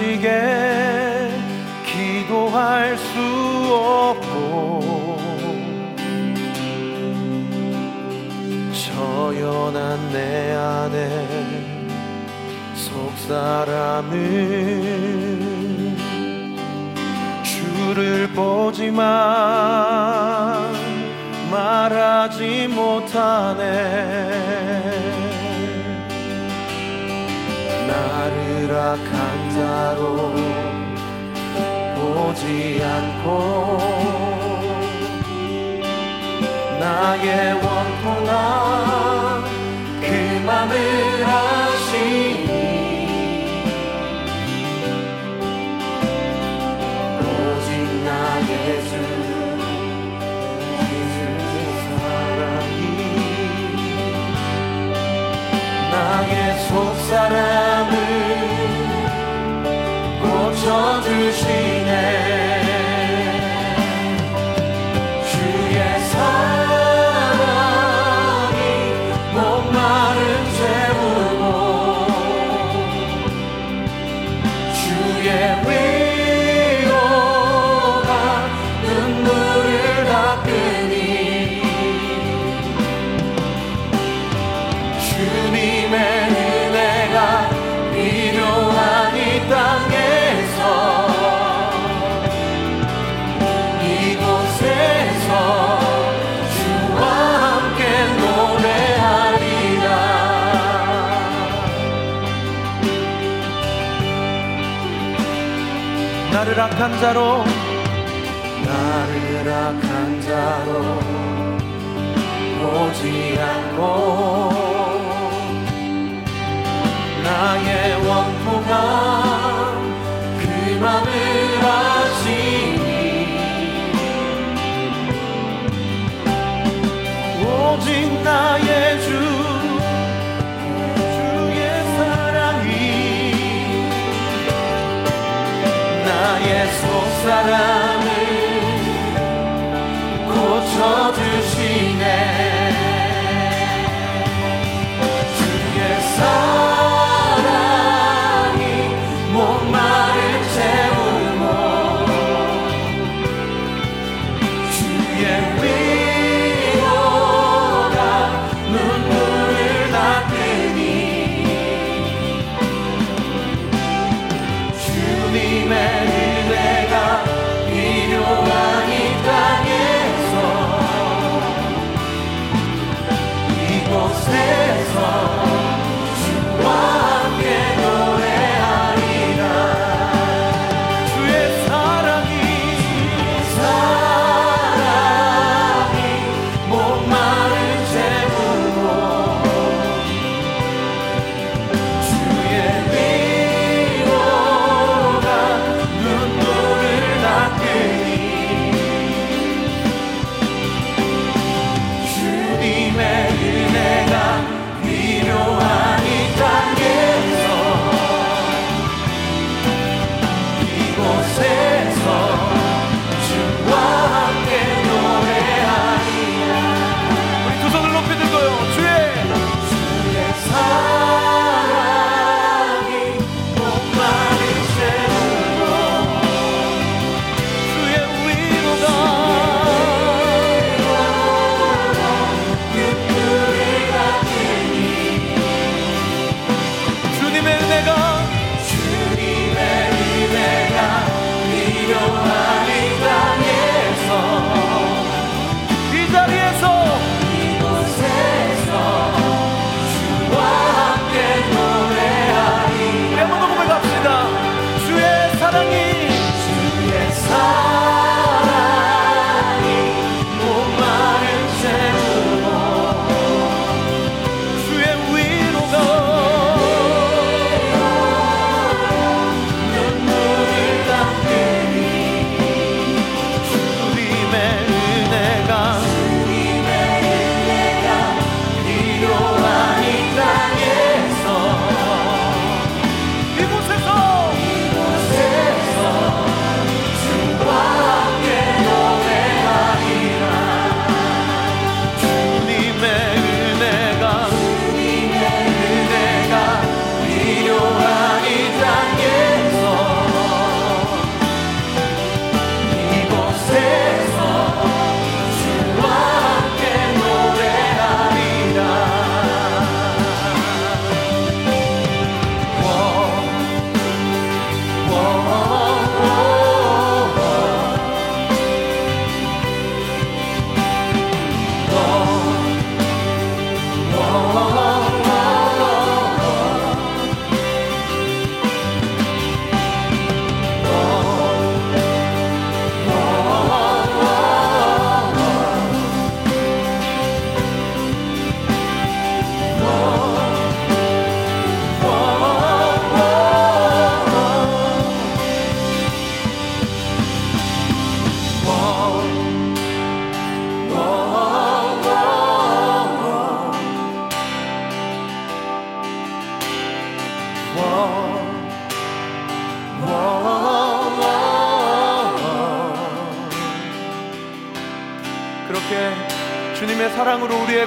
you gave. 나를 악한 자로 보지 않고 나의 원통한 그 맘을 알 나의 속사람을 고쳐주시 악한 자로. 나를 악한 자로 보지 않고 나의 원 many.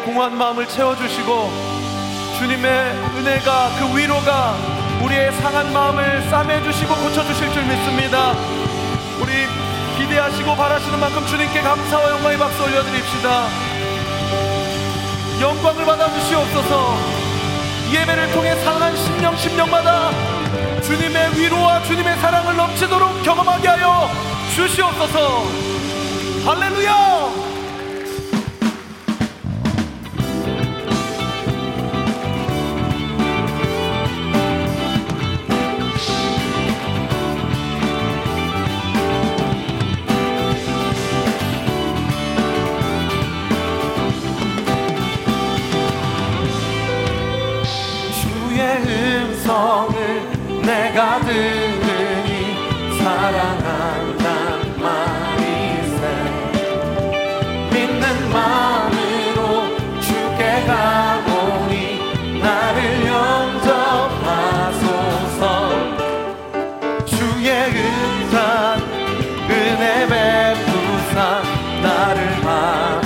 공허한 마음을 채워주시고 주님의 은혜가 그 위로가 우리의 상한 마음을 싸매주시고 고쳐주실 줄 믿습니다. 우리 기대하시고 바라시는 만큼 주님께 감사와 영광의 박수 올려드립시다. 영광을 받아주시옵소서 예배를 통해 상한 심령 심령마다 주님의 위로와 주님의 사랑을 넘치도록 경험하게 하여 주시옵소서 할렐루야 이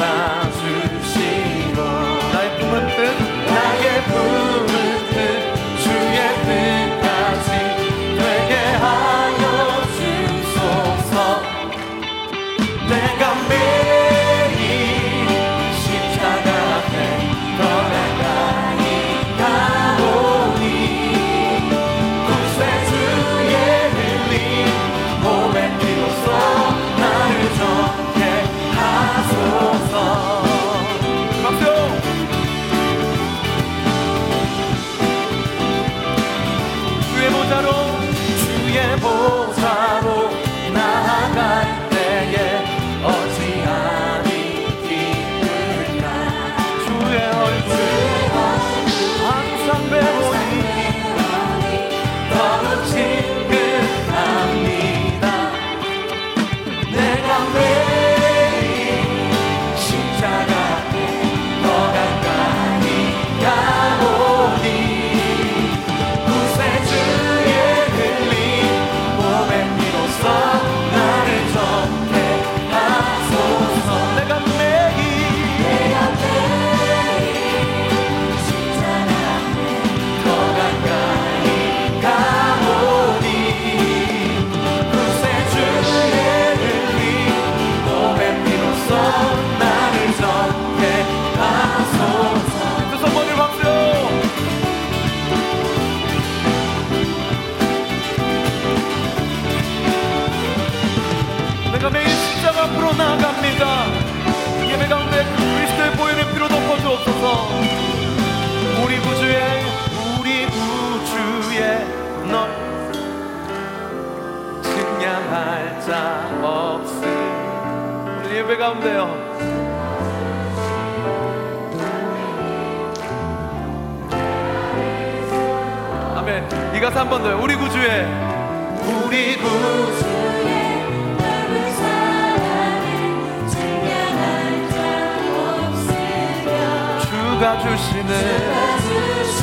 주가 주시는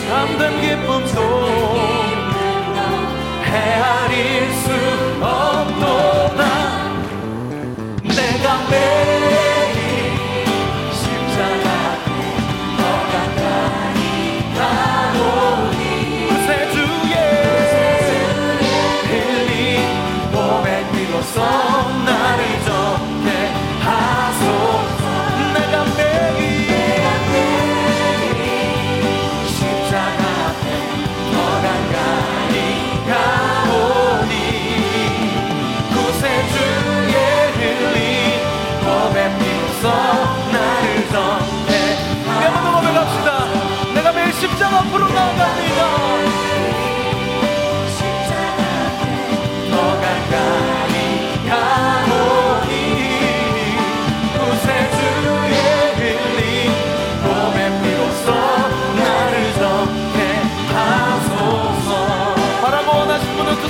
참된 기쁨도 헤아릴 수 없도다. 내가 매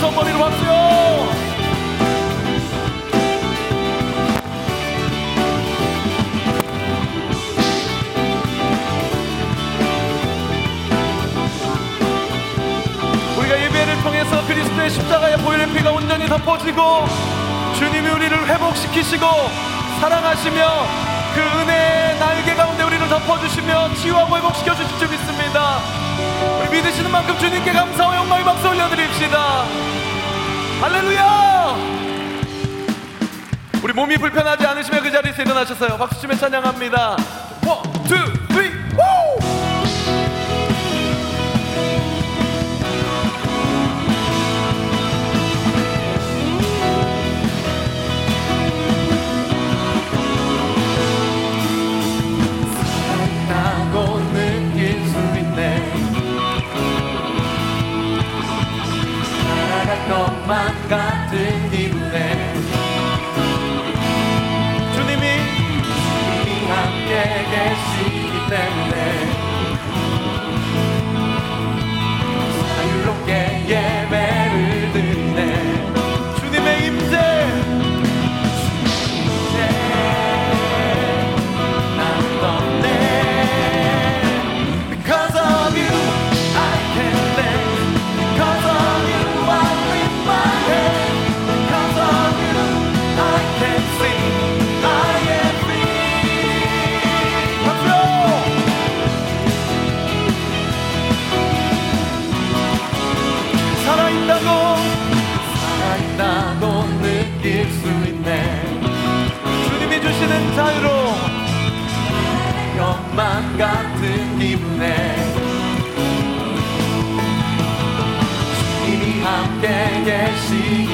선거리로 왔어요. 우리가 예배를 통해서 그리스도의 십자가의 보혈의 피가 온전히 덮어지고 주님이 우리를 회복시키시고 사랑하시며 그 은혜의 날개 가운데 우리를 덮어주시며 치유하고 회복시켜 주실 줄 믿으시는 만큼 주님께 감사와 영광의 박수 올려드립시다. 할렐루야! 우리 몸이 불편하지 않으시면 그 자리에서 일어나셔서 박수 치며 찬양합니다. one, two, 함께 계시니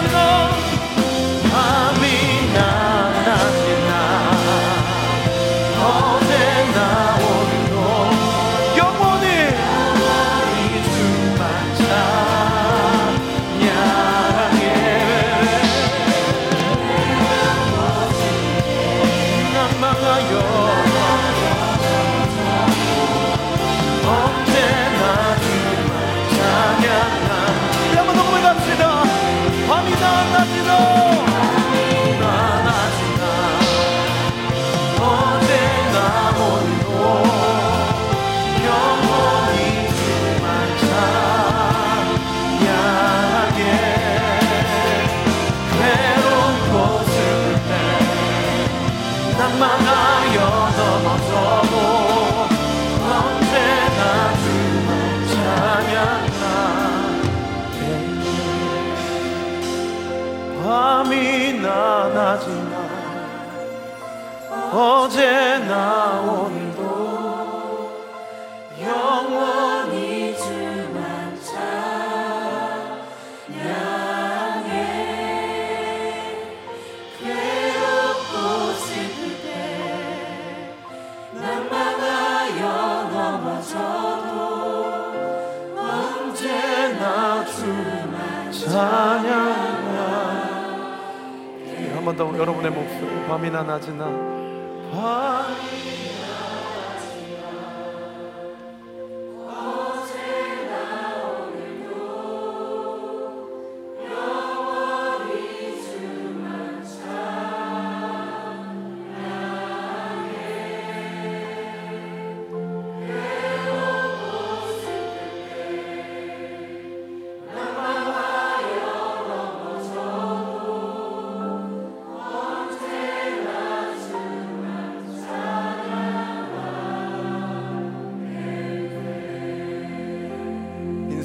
to know. 낮이나 어제나 오늘도 영원히 주만 찬양해. 괴롭고 슬플 때 난망하여 넘어져도 언제나 주만 찬양 한 번 더 여러분의 목소리 밤이나 낮이나. 밤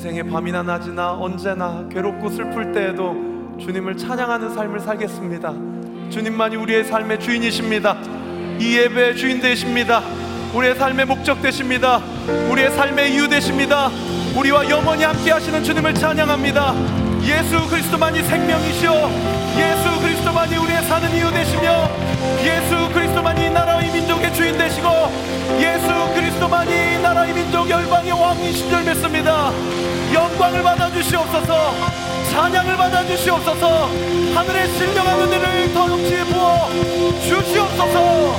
인생의 밤이나 낮이나 언제나 괴롭고 슬플 때에도 주님을 찬양하는 삶을 살겠습니다. 주님만이 우리의 삶의 주인이십니다. 이 예배의 주인 되십니다. 우리의 삶의 목적 되십니다. 우리의 삶의 이유 되십니다. 우리와 영원히 함께 하시는 주님을 찬양합니다. 예수 그리스도만이 생명이시오. 예수 그리스도만이 우리의 사는 이유 되시며 예수 그리스도만이 나라의 민족의 주인 되시고 예수 그리스도만이 나라의 민족 열방의 왕이신 줄 믿습니다. 영광을 받아 주시옵소서. 찬양을 받아 주시옵소서. 하늘의 신령한 은혜를 더 넘치 부어 주시옵소서.